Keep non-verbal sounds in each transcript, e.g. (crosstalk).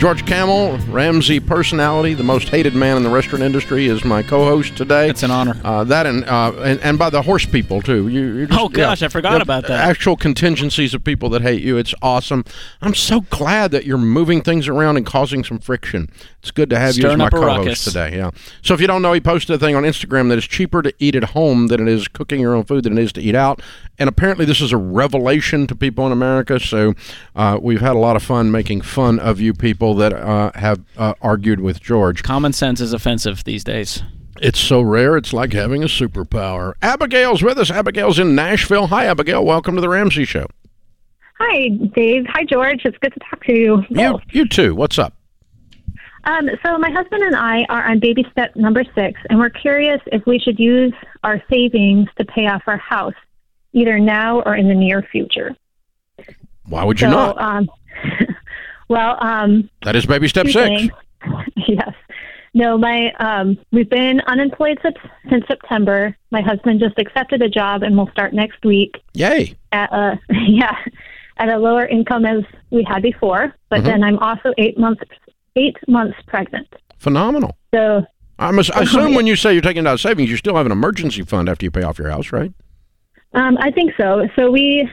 George Kamel, Ramsey personality, the most hated man in the restaurant industry, is my co-host today. It's an honor. Uh, that and, uh, and and by the horse people too. You, just, Oh, gosh, I forgot about that. Actual contingencies of people that hate you. It's awesome. I'm so glad that you're moving things around and causing some friction. It's good to have you as my co-host ruckus. today. Yeah. So if you don't know, he posted a thing on Instagram that it's cheaper to eat at home than it is cooking your own food than it is to eat out. And apparently, this is a revelation to people in America. So uh, we've had a lot of fun making fun of you people that uh, have uh, argued with George. Common sense is offensive these days. It's so rare, it's like having a superpower. Abigail's with us. Abigail's in Nashville. Hi, Abigail. Welcome to the Ramsey Show. Hi, Dave. Hi, George. It's good to talk to you. You, you too. What's up? Um, so my husband and I are on baby step number six, and we're curious if we should use our savings to pay off our house, either now or in the near future. Why would you so, not? Um, (laughs) well, um, That is baby step six. things. (laughs) yes. No, my um, we've been unemployed since, since September. My husband just accepted a job, and we'll start next week. Yay. at a (laughs) yeah at a lower income as we had before. But Mhm. then I'm also eight months eight months pregnant. Phenomenal. So I, must, I assume when you say you're taking out savings, you still have an emergency fund after you pay off your house, right? Um, I think so. So we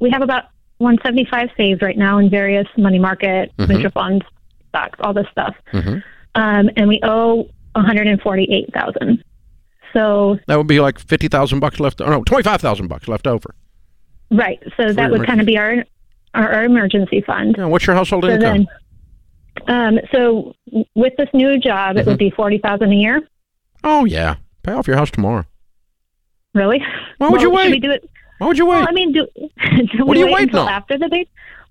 we have about 175 saved right now in various money market, Mhm. mutual funds, stocks, all this stuff. hmm Um, and we owe 148,000. So That would be like fifty thousand bucks left. Oh no, twenty five thousand bucks left over. right. So that would kind of be our, our our emergency fund. Yeah, what's your household So income? then, um, so with this new job, it would be 40,000 a year. oh yeah, pay off your house tomorrow. Really? Why would Well, you wait? Should we do it? Why would you wait? Well, I mean, do, (laughs) do What we are you wait waiting until on? after the baby?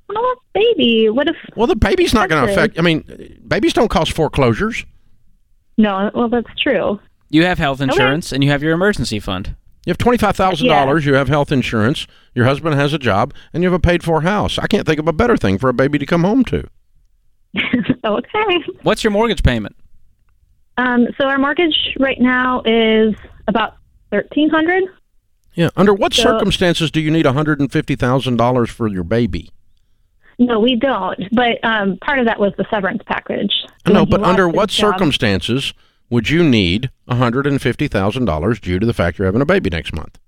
Well, baby, what if? well, the baby's not going to affect. I mean, babies don't cause foreclosures. No, well, that's true. You have health insurance and you have your emergency fund. You have twenty five thousand dollars. You have health insurance. Your husband has a job, and you have a paid for house. I can't think of a better thing for a baby to come home to. (laughs) okay. What's your mortgage payment? Um, so our mortgage right now is about thirteen hundred. Yeah. Under what So- circumstances do you need one hundred and fifty thousand dollars for your baby? No, we don't. But um, part of that was the severance package. I know, but under what job- circumstances would you need one hundred and fifty thousand dollars due to the fact you're having a baby next month?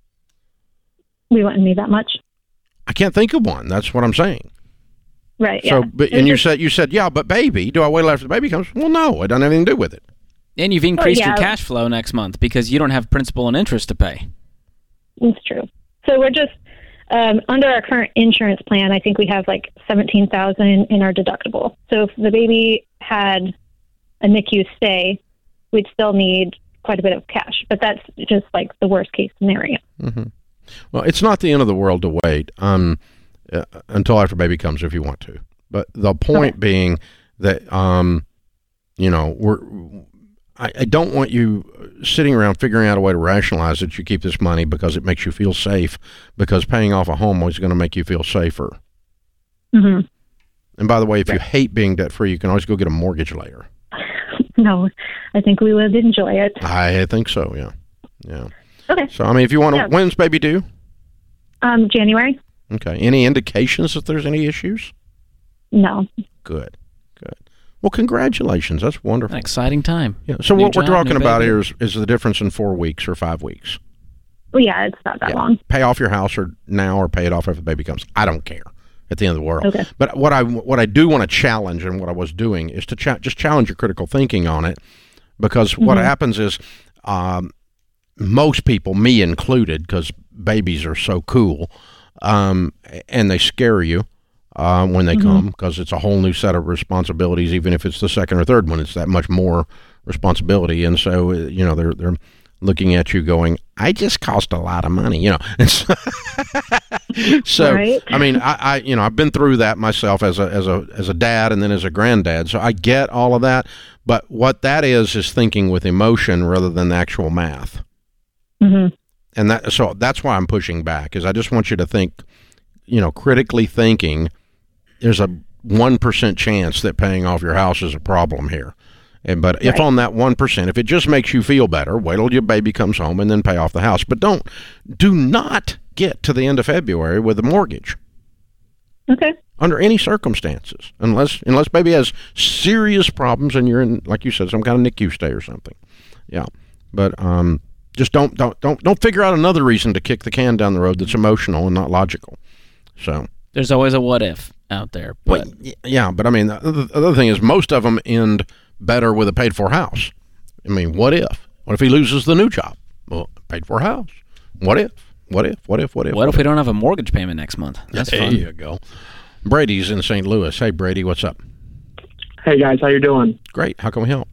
We wouldn't need that much. I can't think of one. That's what I'm saying. Right. So, yeah. but, and you said you said yeah, but baby, do I wait after the baby comes? Well, no, it doesn't have anything to do with it. And you've increased your yeah. cash flow next month because you don't have principal and interest to pay. That's true. So we're just um, under our current insurance plan. I think we have like seventeen thousand in our deductible. So if the baby had a NICU stay, we'd still need quite a bit of cash. But that's just like the worst case scenario. hmm Well, it's not the end of the world to wait um, uh, until after baby comes if you want to. But the point being that um, you know we're. I, I don't want you sitting around figuring out a way to rationalize that you keep this money because it makes you feel safe. Because paying off a home is going to make you feel safer. hmm And by the way, if you hate being debt free, you can always go get a mortgage later. (laughs) No, I think we would enjoy it. I think so. Yeah, yeah. Okay. So I mean, if you want to, Yeah. when's baby due? Um, January? Okay. Any indications that there's any issues? No. Good. Good. Well, congratulations. That's wonderful. An exciting time. Yeah. So New what we're talking about baby. here is, is the difference in four weeks or five weeks. Well, yeah, it's not that Yeah. long. Pay off your house or now or pay it off after the baby comes. I don't care at the end of the world. Okay. But what I what I do want to challenge and what I was doing is to cha- just challenge your critical thinking on it because what Mhm. happens is um, most people, me included, because babies are so cool um, and they scare you. Uh, when they Mhm. come, because it's a whole new set of responsibilities. Even if it's the second or third one, it's that much more responsibility. And so, uh, you know, they're they're looking at you, going, "I just cost a lot of money," you know. (laughs) So, so Right. I mean, I, I you know I've been through that myself as a as a as a dad and then as a granddad, so I get all of that. But what that is is thinking with emotion rather than actual math. hmm and that so that's why I'm pushing back is I just want you to think, you know, critically thinking. There's a one percent chance that paying off your house is a problem here. And but if on that one percent, if it just makes you feel better, wait till your baby comes home and then pay off the house. But don't do not get to the end of February with a mortgage Okay. under any circumstances, unless unless baby has serious problems and you're in, like you said, some kind of NICU stay or something. Yeah, but um, just don't don't don't don't figure out another reason to kick the can down the road that's emotional and not logical. So, There's always a what if out there. But but y- yeah, but I mean, the other, the other thing is most of them end better with a paid for house. I mean, what if? What if he loses the new job? Well, paid for house. What if? What if? What if? What if? what if we don't have a mortgage payment next month? That's there fun. you go. Brady's in St. Louis. Hey, Brady, what's up? Hey guys, how you doing? Great. How can we help?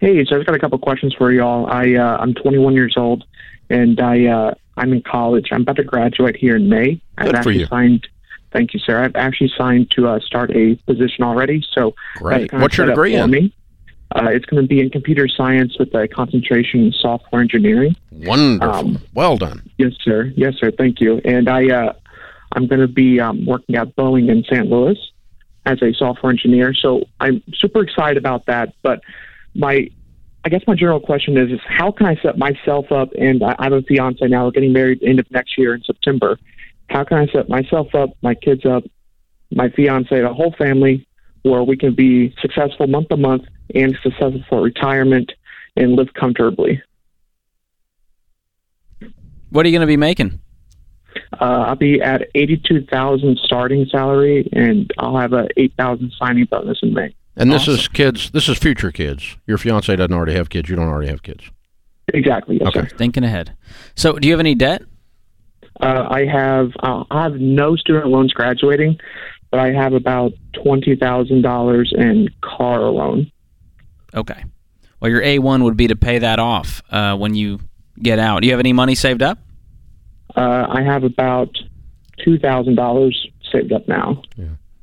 Hey, so I've got a couple questions for y'all. I uh, I'm 21 years old, and I uh, I'm in college. I'm about to graduate here in May. I've Good for actually you. signed. Thank you, sir. I've actually signed to uh, start a position already. So Great. What's your degree in? Me. Uh, it's going to be in computer science with a concentration in software engineering. Wonderful. Um, well done. Yes, sir. Yes, sir. Thank you. And I, uh, I'm going to be um, working at Boeing in St. Louis as a software engineer. So I'm super excited about that. But my, I guess my general question is, is how can I set myself up? And I I have a fiance now. We're getting married end of next year in September. How can I set myself up, my kids up, my fiance, the whole family, where we can be successful month to month and successful for retirement and live comfortably? What are you going to be making? Uh, I'll be at eighty-two thousand starting salary, and I'll have a eight thousand signing bonus in May. And this awesome. is kids. This is future kids. Your fiance doesn't already have kids. You don't already have kids. Exactly. Yes, Okay. sir. Thinking ahead. So, do you have any debt? Uh, I have uh, I have no student loans graduating, but I have about twenty thousand dollars in car loan. Okay. Well, your A1 would be to pay that off uh, when you get out. Do you have any money saved up? Uh, I have about two thousand dollars saved up now.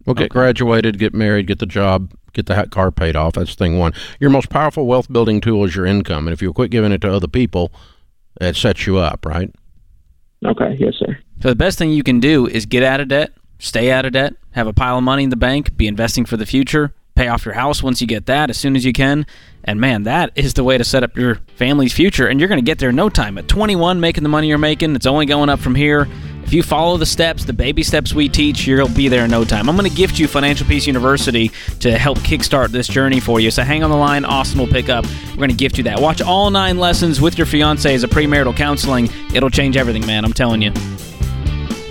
Well, get Okay. graduated, get married, get the job, get the car paid off. That's thing one. Your most powerful wealth building tool is your income, and if you quit giving it to other people, it sets you up, right? Okay. Yes, sir. So, the best thing you can do is get out of debt, stay out of debt, have a pile of money in the bank, be investing for the future, pay off your house once you get that as soon as you can. And man, that is the way to set up your family's future. And you're going to get there in no time. At 21, making the money you're making, it's only going up from here. If you follow the steps, the baby steps we teach, you'll be there in no time. I'm going to gift you Financial Peace University to help kickstart this journey for you. So hang on the line. Austin will pick up. We're going to gift you that. Watch all nine lessons with your fiance as a premarital counseling. It'll change everything, man. I'm telling you.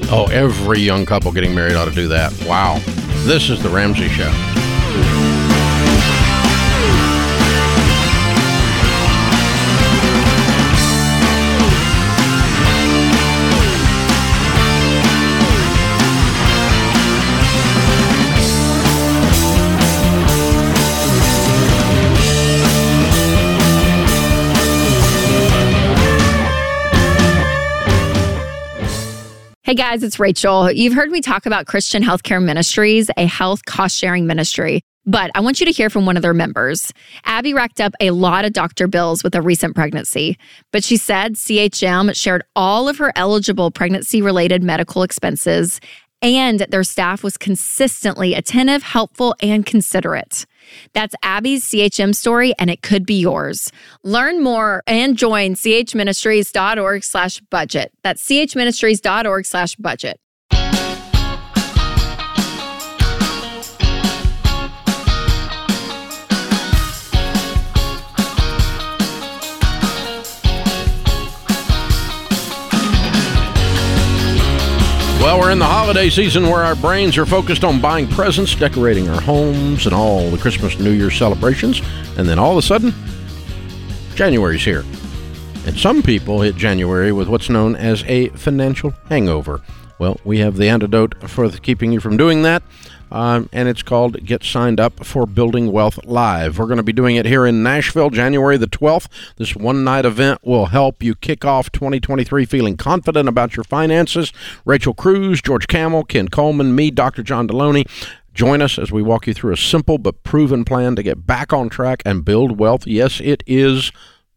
Oh, every young couple getting married ought to do that. Wow. This is the Ramsey Show. Hey guys, it's Rachel. You've heard me talk about Christian Healthcare Ministries, a health cost sharing ministry. But I want you to hear from one of their members. Abby racked up a lot of doctor bills with a recent pregnancy, but she said CHM shared all of her eligible pregnancy related medical expenses and their staff was consistently attentive, helpful, and considerate. That's Abby's CHM story, and it could be yours. Learn more and join chministries.org slash budget. That's chministries.org slash budget. Well, we're in the holiday season where our brains are focused on buying presents, decorating our homes, and all the Christmas and New Year celebrations. And then all of a sudden, January's here. And some people hit January with what's known as a financial hangover. Well, we have the antidote for keeping you from doing that, um, and it's called Get Signed Up for Building Wealth Live. We're going to be doing it here in Nashville, January the 12th. This one night event will help you kick off 2023 feeling confident about your finances. Rachel Cruz, George Kamel, Ken Coleman, me, Dr. John Delony. Join us as we walk you through a simple but proven plan to get back on track and build wealth. Yes, it is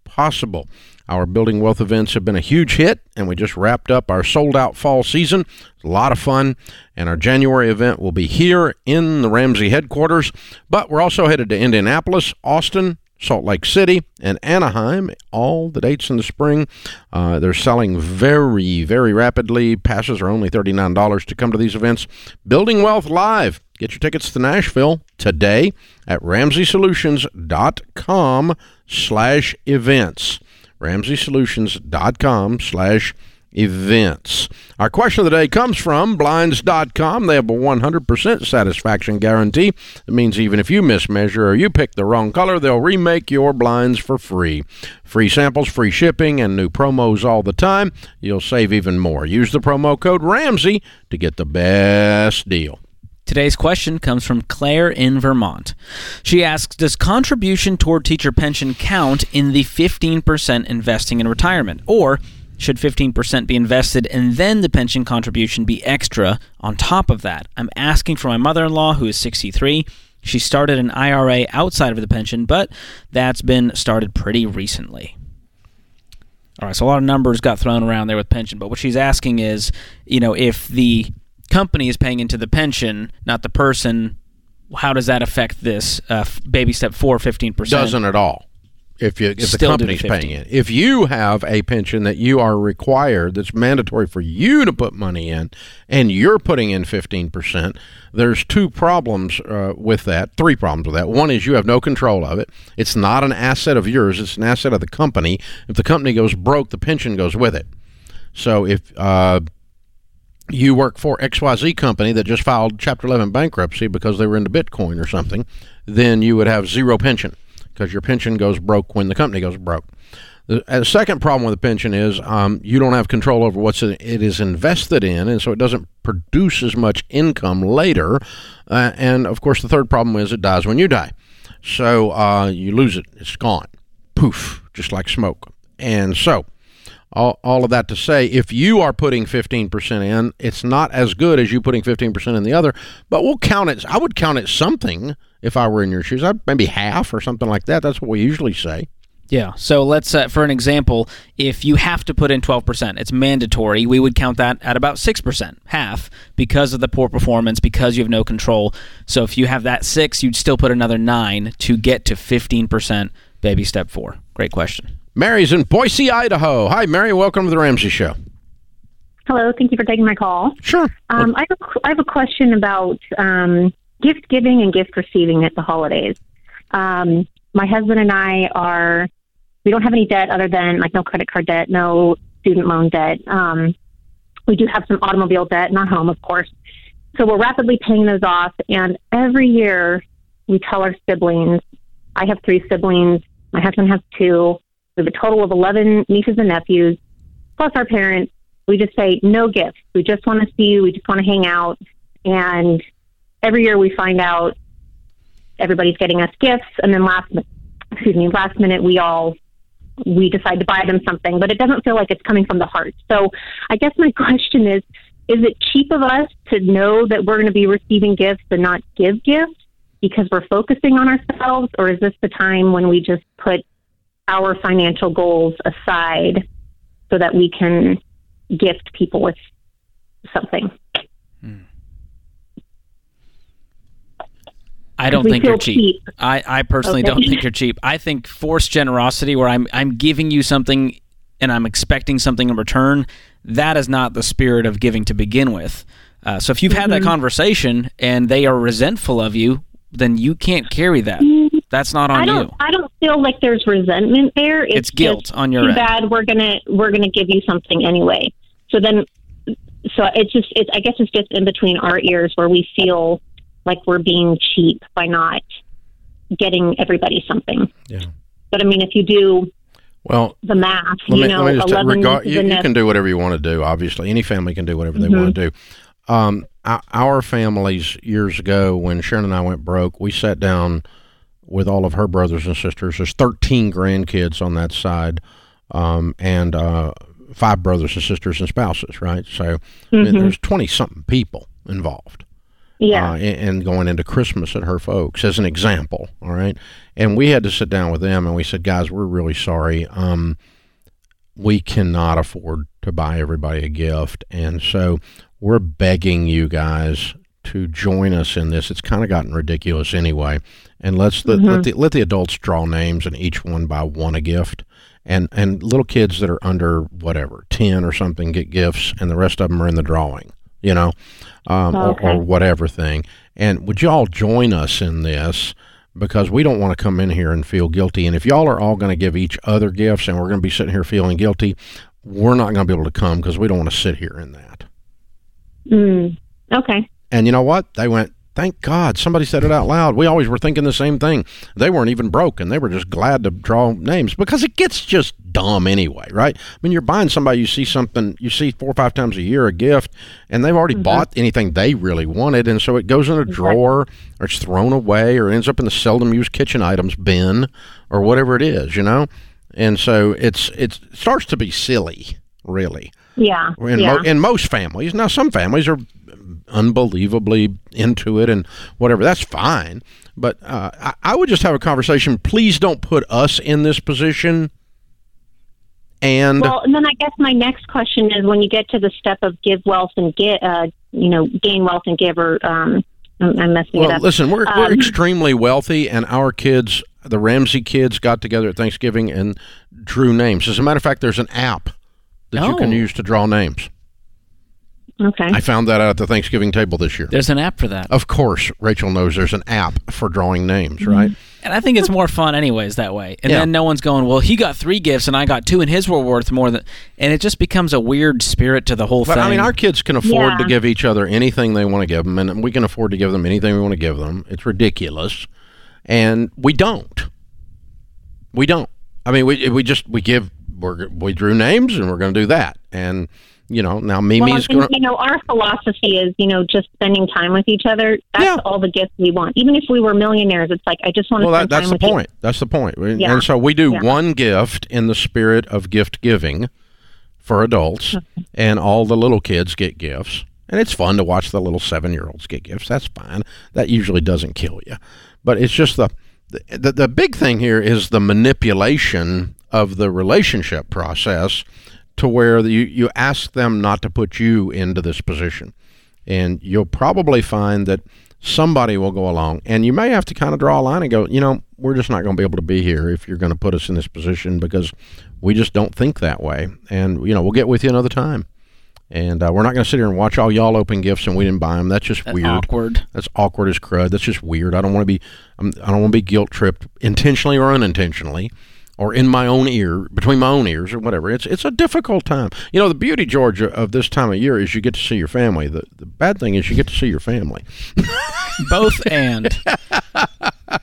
possible. Our Building Wealth events have been a huge hit, and we just wrapped up our sold out fall season. A lot of fun, and our January event will be here in the Ramsey headquarters, but we're also headed to Indianapolis, Austin, Salt Lake City, and Anaheim. All the dates in the spring. Uh, they're selling very, very rapidly. Passes are only $39 to come to these events. Building Wealth Live. Get your tickets to Nashville today at RamseySolutions.com slash events. RamseySolutions.com slash events. Our question of the day comes from Blinds.com. They have a 100% satisfaction guarantee. It means even if you mismeasure or you pick the wrong color, they'll remake your blinds for free. Free samples, free shipping, and new promos all the time. You'll save even more. Use the promo code RAMSEY to get the best deal. Today's question comes from Claire in Vermont. She asks Does contribution toward teacher pension count in the 15% investing in retirement? Or should 15% be invested and then the pension contribution be extra on top of that? I'm asking for my mother in law, who is 63. She started an IRA outside of the pension, but that's been started pretty recently. All right, so a lot of numbers got thrown around there with pension, but what she's asking is, you know, if the company is paying into the pension, not the person, how does that affect this uh, baby step four, 15%? Doesn't at all. If you if the Still the company's 50. paying it, if you have a pension that you are required, that's mandatory for you to put money in, and you're putting in fifteen percent, there's two problems uh, with that. Three problems with that. One is you have no control of it. It's not an asset of yours. It's an asset of the company. If the company goes broke, the pension goes with it. So if uh, you work for XYZ company that just filed Chapter 11 bankruptcy because they were into Bitcoin or something, then you would have zero pension because your pension goes broke when the company goes broke. The uh, second problem with the pension is um, you don't have control over what it is invested in, and so it doesn't produce as much income later. Uh, and of course, the third problem is it dies when you die. So uh, you lose it, it's gone. Poof, just like smoke. And so, all, all of that to say, if you are putting 15% in, it's not as good as you putting 15% in the other, but we'll count it. I would count it something if I were in your shoes. I'd maybe half or something like that. That's what we usually say. Yeah. So let's, uh, for an example, if you have to put in 12%, it's mandatory, we would count that at about 6%, half, because of the poor performance, because you have no control. So if you have that 6, you'd still put another 9 to get to 15% baby step 4. Great question. Mary's in Boise, Idaho. Hi, Mary. Welcome to the Ramsey Show. Hello, thank you for taking my call. Sure. Um, I, have a, I have a question about um, gift giving and gift receiving at the holidays. Um, my husband and I are, we don't have any debt other than like no credit card debt, no student loan debt. Um, we do have some automobile debt in our home, of course. So we're rapidly paying those off. And every year we tell our siblings, I have three siblings, my husband has two. We have a total of 11 nieces and nephews, plus our parents. We just say, no gifts. We just want to see you. We just want to hang out. And every year we find out everybody's getting us gifts. And then last, excuse me, last minute we all, we decide to buy them something, but it doesn't feel like it's coming from the heart. So I guess my (laughs) question is, is it cheap of us to know that we're going to be receiving gifts and not give gifts because we're focusing on ourselves? Or is this the time when we just put our financial goals aside so that we can gift people with something? I don't think you're cheap. cheap. I, I personally Okay. don't think you're cheap. I think forced generosity, where I'm I'm giving you something and I'm expecting something in return, that is not the spirit of giving to begin with. Uh, so if you've had Mm-hmm. that conversation and they are resentful of you, then you can't carry that. That's not I on don't. you. I don't feel like there's resentment there. It's, It's guilt just, on your Too end. bad. We're gonna we're gonna give you something anyway. So then, so it's just. It's. I guess it's just in between our ears where we feel like we're being cheap by not getting everybody something. Yeah. But I mean, if you do Well, the math, let you me, know, let me just eleven regard, you, you can do whatever you want to do obviously any family can do whatever they Mm-hmm. want to do um, our, our families years ago when sharon and i went broke we sat down with all of her brothers and sisters there's 13 grandkids on that side um, and uh, five brothers and sisters and spouses right so I mean, there's 20 something people involved Mm-hmm. Yeah. uh, and, and going into Christmas at her folks as an example. All right, and we had to sit down with them and we said, guys, we're really sorry. Um, we cannot afford to buy everybody a gift. And so we're begging you guys to join us in this. It's kind of gotten ridiculous anyway. And let's let, let the let the adults draw names and each one buy one a gift. And and little kids that are under whatever, 10 or something get gifts and the rest of them are in the drawing, you know. Um, Okay. or, or whatever thing. And would y'all join us in this? Because we don't want to come in here and feel guilty. And if y'all are all going to give each other gifts and we're going to be sitting here feeling guilty, we're not going to be able to come because we don't want to sit here in that. Mm. Okay. And you know what? They went, thank God somebody said it out loud. We always were thinking the same thing. They weren't even broke and they were just glad to draw names because it gets just dumb anyway, right? I mean, you're buying somebody, you see something, you see four or five times a year a gift, and they've already mm-hmm. bought anything they really wanted. And so it goes in a drawer or it's thrown away or ends up in the seldom used kitchen items bin or whatever it is, you know? And so it's it starts to be silly, really Yeah. in, yeah. mo- in most families. Now, some families are unbelievably into it and whatever. That's fine. But uh, I, I would just have a conversation. Please don't put us in this position. And Well, and then I guess my next question is when you get to the step of give wealth and get, uh, you know, gain wealth and give, or um, I'm, I'm messing it well, up. listen, we're, we're Um, extremely wealthy, and our kids, the Ramsey kids, got together at Thanksgiving and drew names. As a matter of fact, there's an app that you can Oh. use to draw names. Okay. I found that out at the Thanksgiving table this year. There's an app for that. Of course, Rachel knows there's an app for drawing names, mm-hmm. right? And I think it's more fun anyways that way. And Yeah. then no one's going, well, he got three gifts and I got two and his were worth more than and it just becomes a weird spirit to the whole thing. But thing. I mean, our kids can afford to give each other anything they want to give them, and we can afford to give them anything we want to give them. It's ridiculous, and we don't. We don't. I mean, we we just we give we're, we drew names, and we're going to do that. And you know, now well, Mimi's and, to you know, our philosophy is, you know, just spending time with each other. That's Yeah. all the gifts we want. Even if we were millionaires, it's like I just want to Well, that, that's the point. That's the point. And- Yeah. And so we do Yeah. one gift in the spirit of gift giving for adults, and all the little kids get gifts. And it's fun to watch the little seven year olds get gifts. That's fine. That usually doesn't kill you. But it's just the, the, the big thing here is the manipulation of the relationship process to where you, you ask them not to put you into this position. And you'll probably find that somebody will go along. And you may have to kind of draw a line and go you know we're just not going to be able to be here if you're going to put us in this position because we just don't think that way. And you know we'll get with you another time. And uh, we're not going to sit here and watch all y'all open gifts and we didn't buy them that's just That's weird. awkward. that's awkward as crud. That's just weird. I don't want to be I'm, i don't want to be guilt tripped intentionally or unintentionally or in my own ear, between my own ears, or whatever. It's it's a difficult time. You know, the beauty, Georgia, of this time of year is you get to see your family. The the bad thing is you get to see your family. (laughs) Both and.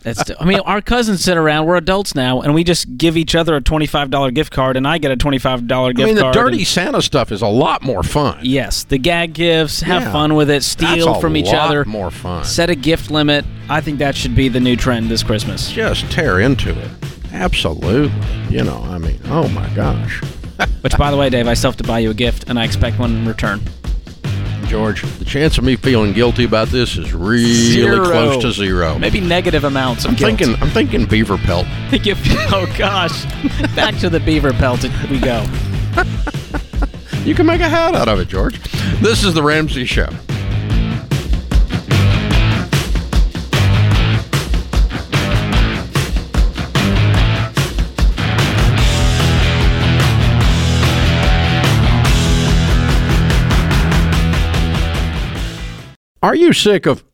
That's. I mean, our cousins sit around. We're adults now, and we just give each other a twenty-five dollar gift card, and I get a twenty-five dollar gift card. I mean, the dirty and- Santa stuff is a lot more fun. yes, the gag gifts. Have Yeah. fun with it. Steal from each lot other. More fun. Set a gift limit. I think that should be the new trend this Christmas. Just tear into it. Absolutely. You know, I mean, oh my gosh, Which, by the way, Dave, I still have to buy you a gift, and I expect one in return. George, the chance of me feeling guilty about this is really Zero. close to zero. Maybe negative amounts of I'm guilt. thinking, I'm thinking beaver pelt. (laughs) Oh gosh, back to the beaver pelt we go. You can make a hat out of it, George. This is the Ramsey Show. Are you sick of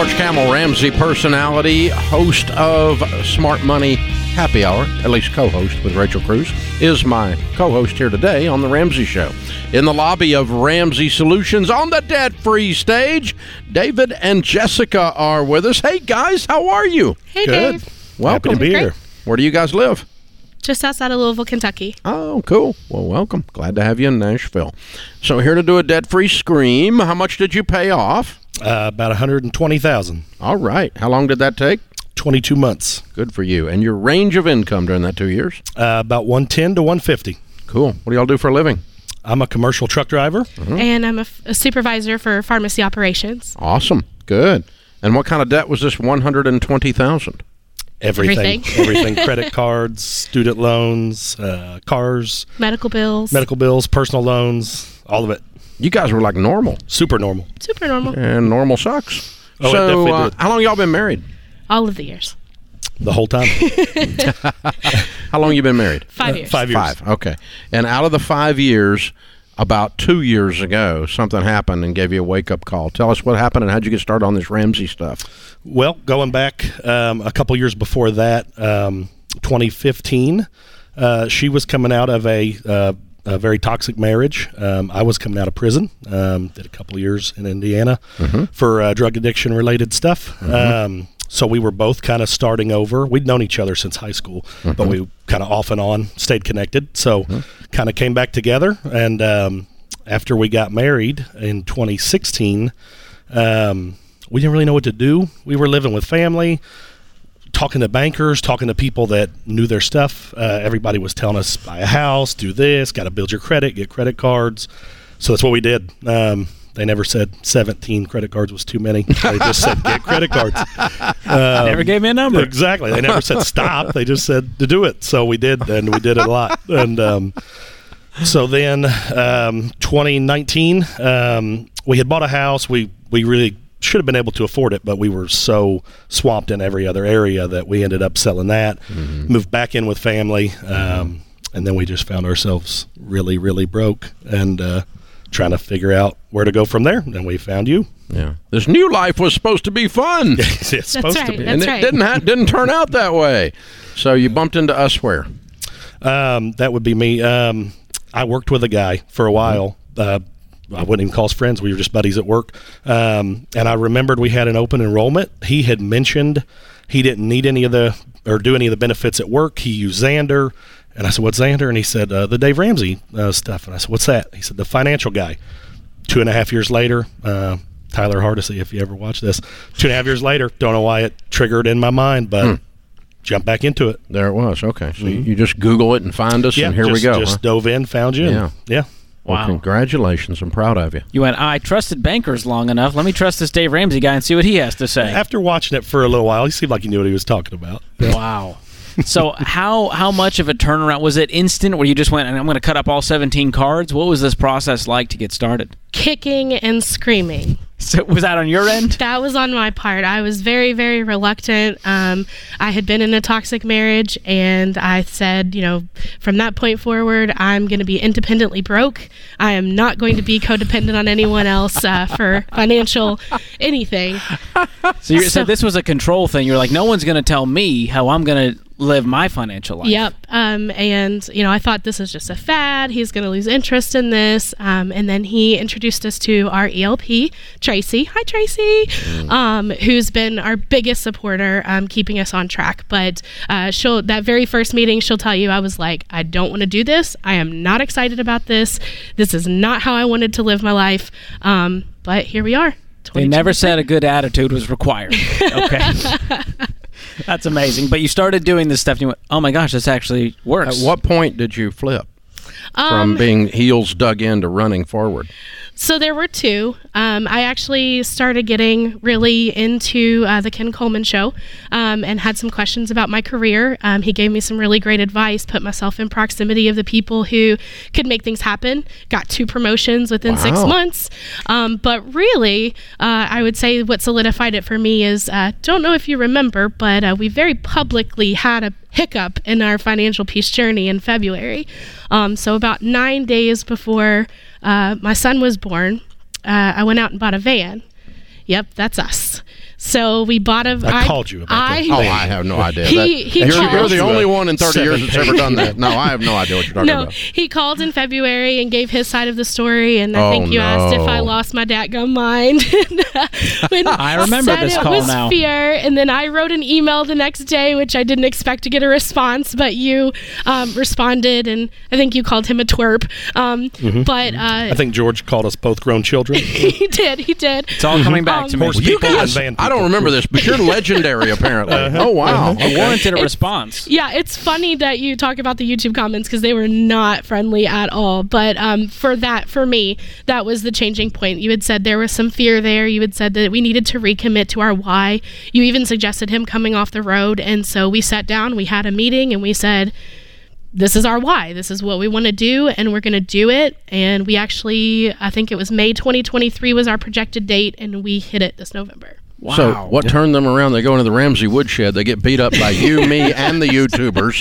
George Kamel Ramsey, personality, host of Smart Money Happy Hour, at least co host with Rachel Cruz. is my co host here today on The Ramsey Show. In the lobby of Ramsey Solutions on the debt free stage, David and Jessica are with us. Hey, guys, how are you? Hey, Good. Dave. Welcome. Happy to be here. Where do you guys live? Just outside of Louisville, Kentucky. Oh, cool. Well, welcome. Glad to have you in Nashville. So, here to do a debt free scream. How much did you pay off? Uh, about 120,000. All right. How long did that take? 22 months. Good for you. And your range of income during that two years? Uh, about 110 to 150. Cool. What do y'all do for a living? I'm a commercial truck driver. And I'm a, f- a supervisor for pharmacy operations. Awesome. Good. And what kind of debt was this 120,000? Everything. Everything. (laughs) Everything. (laughs) Credit cards, student loans, uh, cars, Medical bills. medical bills, personal loans, all of it. You guys were like normal, Super normal. Super normal. and normal sucks. Oh, so, uh, how long y'all been married? All of the years. The whole time. (laughs) How long you been married? Five years. Five years. Five. Okay. And out of the five years, about two years ago, something happened and gave you a wake up call. Tell us what happened and how'd you get started on this Ramsey stuff? Well, going back um, a couple years before that, um, 2015, uh, she was coming out of a, uh, a very toxic marriage. Um, I was coming out of prison. Um, did a couple years in Indiana for uh, drug addiction related stuff. Um, so we were both kind of starting over. We'd known each other since high school, but we kind of off and on stayed connected. So kind of came back together. And um, after we got married in 2016, um, we didn't really know what to do. We were living with family, talking to bankers, talking to people that knew their stuff. Uh, everybody was telling us buy a house, do this, got to build your credit, get credit cards. So that's what we did. Um, they never said 17 credit cards was too many. They just said get credit cards. (laughs) They never gave me a number. Exactly. They never said stop. They just said to do it. So we did, and we did it a lot. And um, so then, um, 2019, um, we had bought a house. We we really should have been able to afford it, but we were so swamped in every other area that we ended up selling that. Moved back in with family, um, and then we just found ourselves really, really broke and uh, trying to figure out where to go from there. And we found you. Yeah. This new life was supposed to be fun. (laughs) it's supposed to right. be. and That's it right. didn't ha- didn't turn out that way. So you bumped into us where? Um, that would be me. Um, I worked with a guy for a while. Uh, I wouldn't even call us friends. We were just buddies at work. Um, and I remembered we had an open enrollment. He had mentioned he didn't need any of the or do any of the benefits at work. He used Zander. And I said, "What's Zander?" And he said, uh, "The Dave Ramsey uh, stuff." And I said, "What's that?" He said, "The financial guy." Two and a half years later, uh, Tyler Hardesty, if you ever watch this, two and a half years later, don't know why it triggered in my mind, but jump back into it. There it was. Okay. So you- you just Google it and find us, and here we go. Just huh? dove in, found you. and- Yeah. yeah. Well, Wow. congratulations. I'm proud of you. You went, I trusted bankers long enough. Let me trust this Dave Ramsey guy and see what he has to say. After watching it for a little while, he seemed like he knew what he was talking about. Wow. So how how much of a turnaround was it instant where you just went and I'm going to cut up all 17 cards? What was this process like to get started? Kicking and screaming. So was that on your end? That was on my part. I was very, very reluctant. Um, I had been in a toxic marriage, and I said, you know, from that point forward, I'm going to be independently broke. I am not going to be codependent on anyone else uh, for financial anything. So you So- said this was a control thing. You're like, no one's going to tell me how I'm going to live my financial life. Yep. Um, and, you know, I thought this is just a fad. He's going to lose interest in this. Um, and then he introduced us to our ELP, Tracy. Hi, Tracy. Um, who's been our biggest supporter, um, keeping us on track. But uh, she'll, that very first meeting, she'll tell you, I was like, I don't want to do this. I am not excited about this. This is not how I wanted to live my life. Um, but here we are. They never said a good attitude was required. (laughs) Okay. (laughs) That's amazing. But you started doing this stuff and you went, oh my gosh, this actually works. At what point did you flip from Um, being heels dug in to running forward? So there were two. Um, I actually started getting really into uh, the Ken Coleman show um, and had some questions about my career. Um, he gave me some really great advice, put myself in proximity of the people who could make things happen. Got two promotions within six months. Um, but really, uh, I would say what solidified it for me is uh, don't know if you remember, but uh, we very publicly had a hiccup in our financial peace journey in February. Um, so about nine days before uh, my son was born, uh, I went out and bought a van. Yep, that's us. So we bought a. I called you about I, that. Oh, I have no idea. He- That- he you're, called- you're the only one in 30 years that's ever done that. No, I have no idea what you're talking No, about. he called in February and gave his side of the story, and I Oh, think you asked if I lost my dadgum mind. (laughs) when (laughs) I remember said this it call was now. Fear, and then I wrote an email the next day, which I didn't expect to get a response, but you um, responded, and I think you called him a twerp. Um, But uh, I think George called us both grown children. (laughs) he did. He did. It's all coming back to me. You guys, van I don't remember this, but you're (laughs) legendary apparently. Oh wow! I warranted a response. Yeah, it's funny that you talk about the YouTube comments because they were not friendly at all. But um, for that, for me, that was the changing point. You had said there was some fear there. You had said that we needed to recommit to our why. You even suggested him coming off the road. And so we sat down, we had a meeting, and we said, this is our why. This is what we want to do, and we're going to do it. And we actually, I think it was May 2023 was our projected date, and we hit it this November. Wow. So what turned them around? They go into the Ramsey woodshed. They get beat up by you, me, (laughs) and the YouTubers.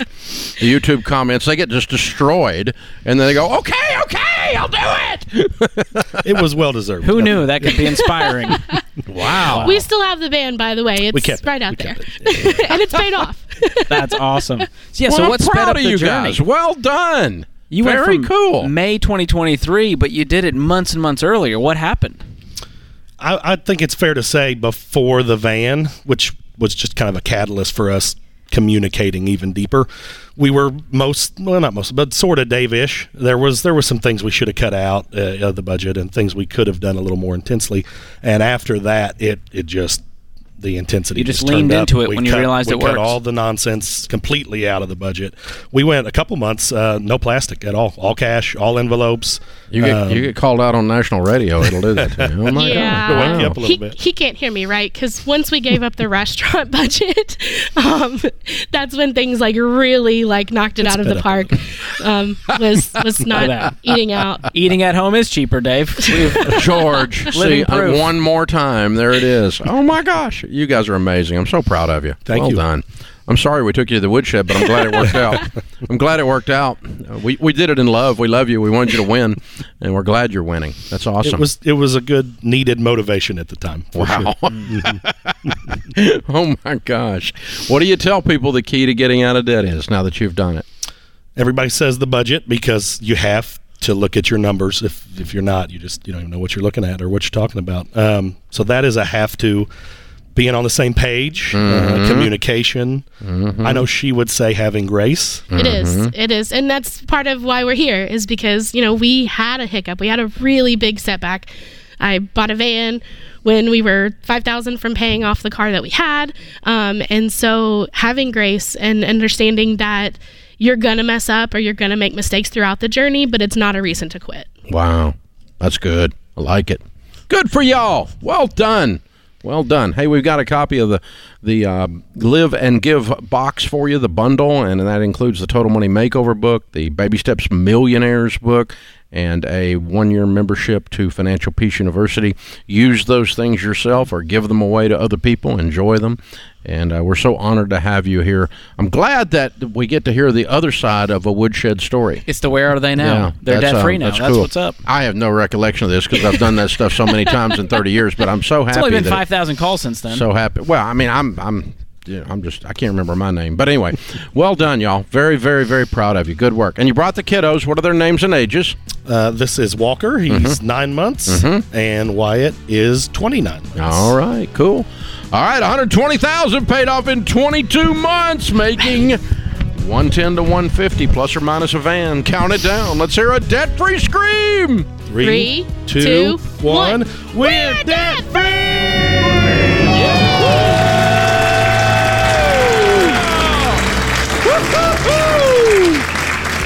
The YouTube comments they get just destroyed, and then they go, "Okay, okay, I'll do it." it was well deserved. Who knew that could be inspiring? (laughs) Wow. We still have the band, by the way. It's kept it. right We out there. kept (laughs) and it's paid off. That's awesome. So, yeah. well, so I'm what sped proud up of the you journey? guys. Well done. You Very went from cool. May 2023, but you did it months and months earlier. What happened? I, I think it's fair to say before the van, which was just kind of a catalyst for us communicating even deeper. We were most, well, not most, but sort of Dave-ish. There was there was some things we should have cut out uh, of the budget and things we could have done a little more intensely. And after that, it it just the intensity You just turned leaned up. into it We when you realized we it cut works. all the nonsense completely out of the budget. We went a couple months uh, no plastic at all, all cash, all envelopes. You get Um, you get called out on national radio. It'll do that. To you. Oh my (laughs) yeah. god! Wake you Wow. up a little he, bit. he can't hear me, right? Because once we gave up the restaurant (laughs) budget, um, that's when things like really like knocked it out of the park. Um, was was (laughs) not eating out. Eating at home is cheaper, Dave. George, see uh, one more time. There it is. Oh my gosh, you guys are amazing. I'm so proud of you. Thank well you. done. I'm sorry we took you to the woodshed, but I'm glad it worked out. (laughs) I'm glad it worked out. We we did it in love. We love you. We wanted you to win, and we're glad you're winning. That's awesome. It was it was a good needed motivation at the time. Wow. sure. (laughs) (laughs) oh my gosh. What do you tell people the key to getting out of debt is now that you've done it? Everybody says the budget because you have to look at your numbers. If if you're not, you just you don't even know what you're looking at or what you're talking about. Um, so that is a have to. Being on the same page, uh, communication. I know she would say having grace. It is. It is. And that's part of why we're here is because, you know, we had a hiccup. We had a really big setback. I bought a van when we were 5000 from paying off the car that we had. Um, and so having grace and understanding that you're going to mess up or you're going to make mistakes throughout the journey, but it's not a reason to quit. Wow. That's good. I like it. Good for y'all. Well done. Well done. Hey, we've got a copy of the the uh, Live and Give box for you, the bundle, and that includes the Total Money Makeover book, the Baby Steps Millionaires book, and a one year membership to Financial Peace University. Use those things yourself or give them away to other people. Enjoy them. And uh, we're so honored to have you here. I'm glad that we get to hear the other side of a woodshed story. it's the where are they now? Yeah, They're that's, debt free um, now. That's, cool. what's up. I have no recollection of this because I've done that stuff so many times in 30 years. But I'm so happy. It's only been five thousand calls since then. So happy. Well, I mean, I'm I'm yeah, I'm just I can't remember my name. But anyway, (laughs) well done, y'all. Very very very proud of you. Good work. And you brought the kiddos. What are their names and ages? Uh, this is Walker. He's nine months, and Wyatt is 29. All right, cool. All right, 120,000 paid off in 22 months, making 110 to 150 plus or minus a van. Count it down. Let's hear a debt-free scream. Three, two, two, one. one. We're debt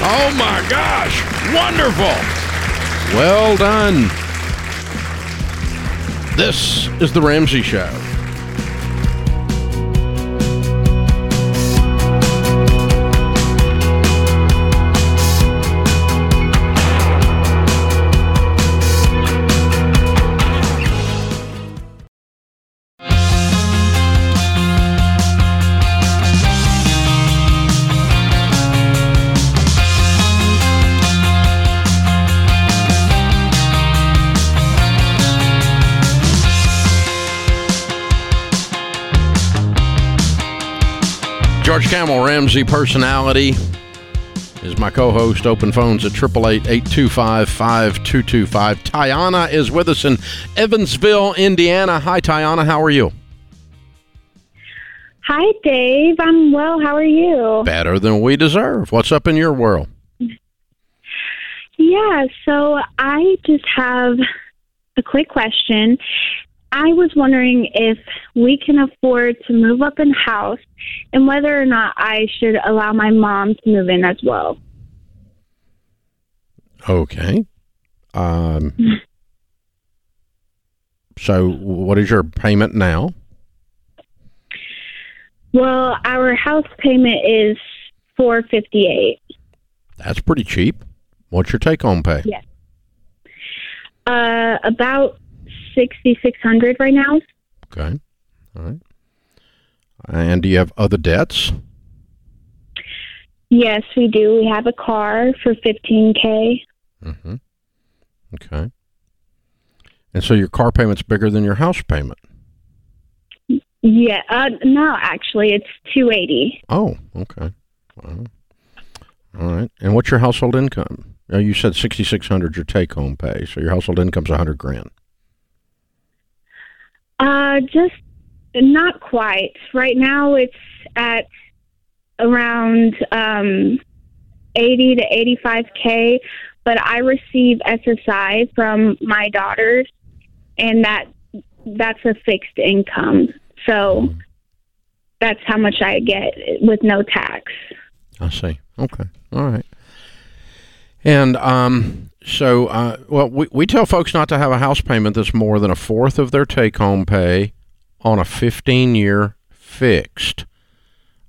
Oh my gosh! Wonderful! Well done. This is the Ramsey Show. George Kamel, Ramsey personality, is my co-host. Open phones at 888-825-5225. Tiana is with us in Evansville, Indiana. Hi, Tiana. How are you? Hi, Dave. I'm well. How are you? Better than we deserve. What's up in your world? Yeah, so I just have a quick question. I was wondering if we can afford to move up in house and whether or not I should allow my mom to move in as well. Okay. Um, so, what is your payment now? Well, our house payment is four fifty eight. That's pretty cheap. What's your take home pay? Yes. Uh, about sixty six hundred right now. Okay. All right. And do you have other debts? Yes, we do. We have a car for fifteen k. Mm-hmm. Okay. And so your car payment's bigger than your house payment. Yeah. Uh, no, actually, it's two eighty. Oh, okay. Well, all right. And what's your household income? Uh, you said sixty six hundred your take home pay, so your household income's a hundred grand. Uh, just not quite. Right now, it's at around um, eighty to eighty five k. But I receive SSI from my daughters, and that that's a fixed income. So that's how much I get with no tax. I see. Okay. All right. And um, so, uh, well, we, we tell folks not to have a house payment that's more than a fourth of their take home pay on a 15 year fixed.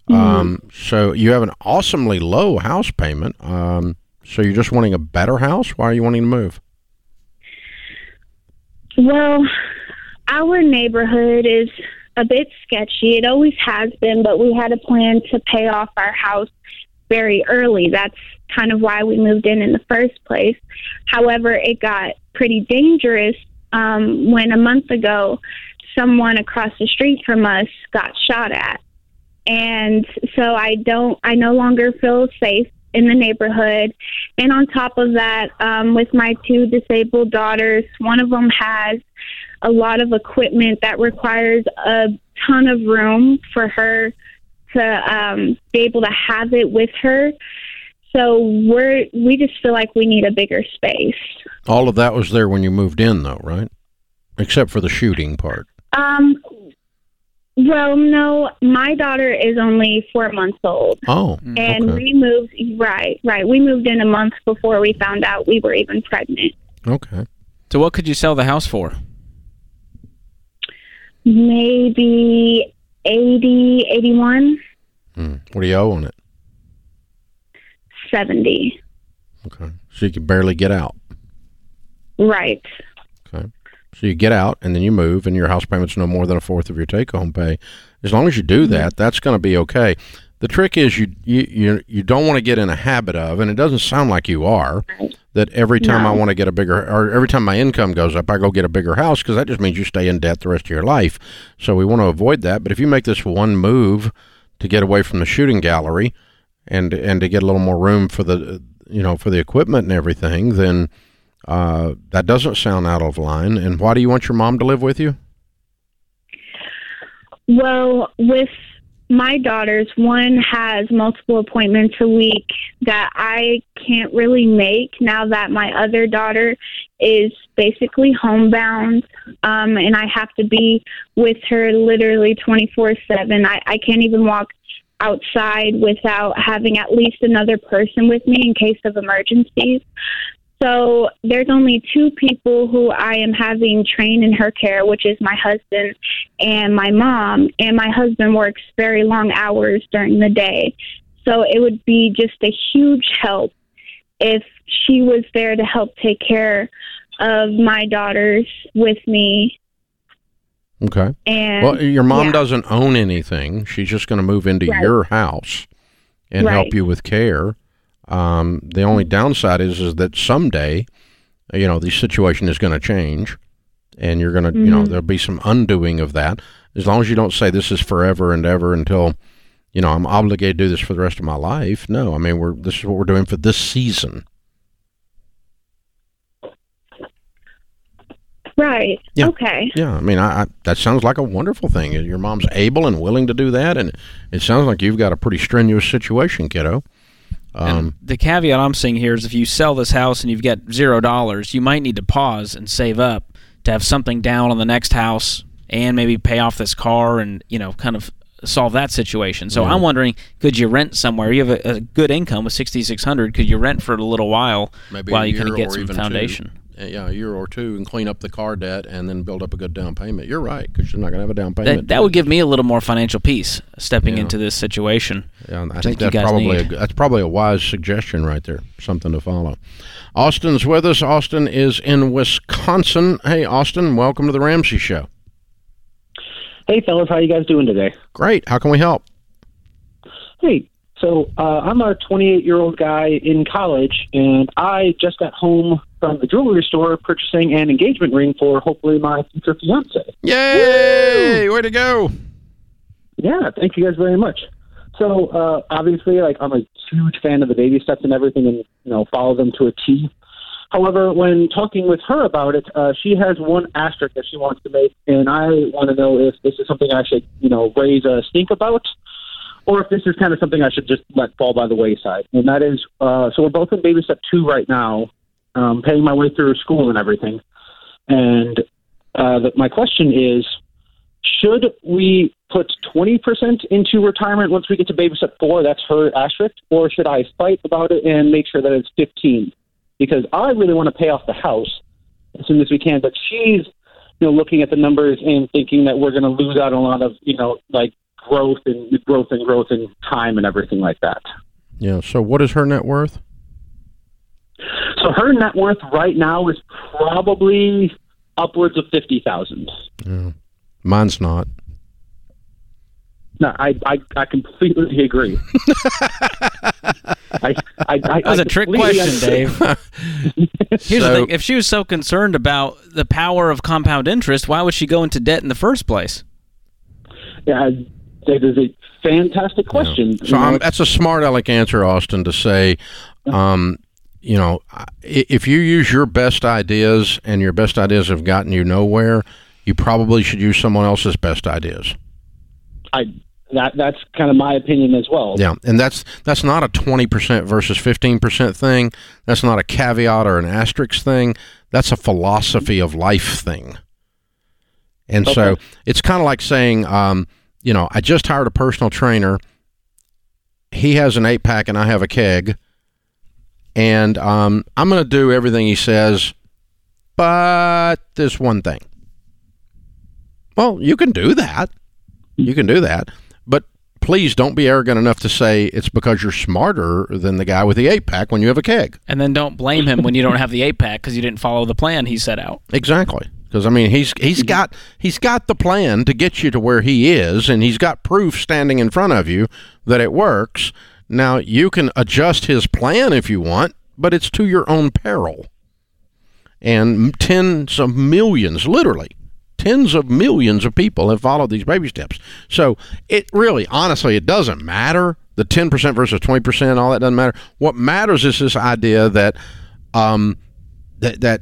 Um, so you have an awesomely low house payment. Um, so you're just wanting a better house? Why are you wanting to move? Well, our neighborhood is a bit sketchy. It always has been, but we had a plan to pay off our house very early. That's kind of why we moved in in the first place. However, it got pretty dangerous um, when a month ago someone across the street from us got shot at. And so I don't, I no longer feel safe in the neighborhood. And on top of that, um, with my two disabled daughters, one of them has a lot of equipment that requires a ton of room for her to um, be able to have it with her. So we're we just feel like we need a bigger space. All of that was there when you moved in, though, right? Except for the shooting part. Um, well, no, my daughter is only four months old, Oh, and okay. we moved. Right, right. We moved in a month before we found out we were even pregnant. Okay. So what could you sell the house for? Maybe 80, 81, Hmm. What do you owe on it? 70. Okay. So you can barely get out. Right. Okay. So you get out and then you move, and your house payment's no more than a fourth of your take-home pay. As long as you do that, mm-hmm. that's going to be okay. The trick is you you you, you don't want to get in a habit of, and it doesn't sound like you are, that every time I want to get a bigger, or every time my income goes up, I go get a bigger house because that just means you stay in debt the rest of your life. So we want to avoid that. But if you make this one move to get away from the shooting gallery, and and to get a little more room for the you know for the equipment and everything, then uh, that doesn't sound out of line. And why do you want your mom to live with you? Well, with my daughters, one has multiple appointments a week that I can't really make now that my other daughter is basically homebound. Um, and I have to be with her literally 24 7. I, I can't even walk outside without having at least another person with me in case of emergencies. So there's only two people who I am having trained in her care, which is my husband and my mom. And my husband works very long hours during the day. So it would be just a huge help if she was there to help take care of my daughters with me. Okay. And Well, your mom yeah. doesn't own anything. She's just going to move into Right. your house and help you with care. Um, the only downside is is that someday, you know, the situation is going to change, and you're going to, you know, Mhm. there'll be some undoing of that. As long as you don't say this is forever and ever until, you know, I'm obligated to do this for the rest of my life. No, I mean, we're this is what we're doing for this season. Right. Yeah. Okay. Yeah, I mean, I, I that sounds like a wonderful thing. Your mom's able and willing to do that, and it sounds like you've got a pretty strenuous situation, kiddo. Um, the caveat I'm seeing here is if you sell this house and you've got zero dollars, you might need to pause and save up to have something down on the next house and maybe pay off this car and you know kind of solve that situation. So Yeah. I'm wondering, could you rent somewhere? You have a, a good income with 6,600. Could you rent for a little while maybe while you kind of get some foundation? Two. Uh, Yeah, a year or two, and clean up the car debt, and then build up a good down payment. You're right, because you're not going to have a down payment. That, that would give me a little more financial peace stepping Yeah. into this situation. Yeah, I think that's probably a, need. g- that's probably a wise suggestion right there. Something to follow. Austin's with us. Austin is in Wisconsin. Hey, Austin, welcome to the Ramsey Show. Hey, fellas, how you guys doing today? Great. How can we help? Hey, so uh, I'm a 28 year old guy in college, and I just got home from the jewelry store purchasing an engagement ring for hopefully my future fiance. Yay! Way to go! Yeah, thank you guys very much. So uh, obviously, like I'm a huge fan of the baby steps and everything, and you know follow them to a T. However, when talking with her about it, uh, she has one asterisk that she wants to make, and I want to know if this is something I should, you know, raise a stink about, or if this is kind of something I should just let fall by the wayside. And that is, uh, so we're both in baby step two right now, um, paying my way through school and everything. And uh, the, my question is, should we put 20% into retirement once we get to baby step four? That's her asterisk. Or should I fight about it and make sure that it's 15? Because I really want to pay off the house as soon as we can, but she's, you know, looking at the numbers and thinking that we're going to lose out a lot of, you know, like growth and growth and growth and time and everything like that. Yeah. So, what is her net worth? So her net worth right now is probably upwards of 50,000. Yeah. Mine's not. No, I, I, I completely agree. (laughs) I, I, I, That was I a trick question, understand. Dave. (laughs) Here's So- the thing: if she was so concerned about the power of compound interest, why would she go into debt in the first place? Yeah, that is a fantastic question. So You know, that's a smart aleck answer, Austin, to say, um, you know, if you use your best ideas and your best ideas have gotten you nowhere, you probably should use someone else's best ideas. I, that, that's kind of my opinion as well. Yeah, and that's that's not a twenty percent versus fifteen percent thing. That's not a caveat or an asterisk thing. That's a philosophy of life thing. And so it's kind of like saying, um, you know, I just hired a personal trainer. He has an eight pack and I have a keg, and um, I'm going to do everything he says, but this one thing. Well, you can do that. You can do that. But please don't be arrogant enough to say it's because you're smarter than the guy with the eight pack when you have a keg. And then don't blame him when you don't have the eight pack because you didn't follow the plan he set out. Exactly. Because I mean, he's he's got he's got the plan to get you to where he is, and he's got proof standing in front of you that it works. Now you can adjust his plan if you want, but it's to your own peril. And tens of millions, literally, tens of millions of people have followed these baby steps. So it really, honestly, it doesn't matter. The ten percent versus twenty percent, all that doesn't matter. What matters is this idea that um, that that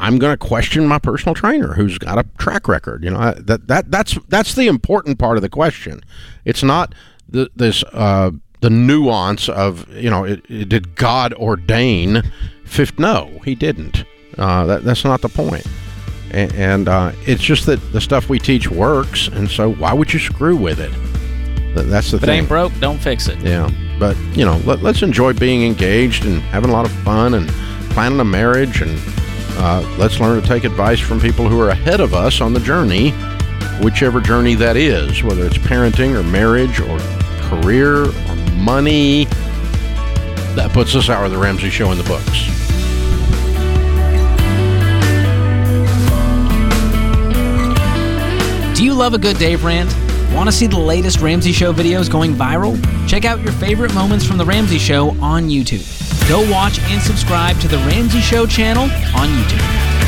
I'm going to question my personal trainer who's got a track record. You know, I, that that that's that's the important part of the question. It's not the, this uh, the nuance of you know, it, it, did God ordain? Fifth? No, He didn't. Uh, that that's not the point. And, and uh, it's just that the stuff we teach works, and so why would you screw with it? That's the thing. If it ain't broke, don't fix it. Yeah, but you know, let, let's enjoy being engaged and having a lot of fun and planning a marriage, and uh, let's learn to take advice from people who are ahead of us on the journey, whichever journey that is, whether it's parenting or marriage or career or money. That puts this hour of the Ramsey Show in the books. Do you love a good Dave rant? Want to see the latest Ramsey Show videos going viral? Check out your favorite moments from The Ramsey Show on YouTube. Go watch and subscribe to The Ramsey Show channel on YouTube.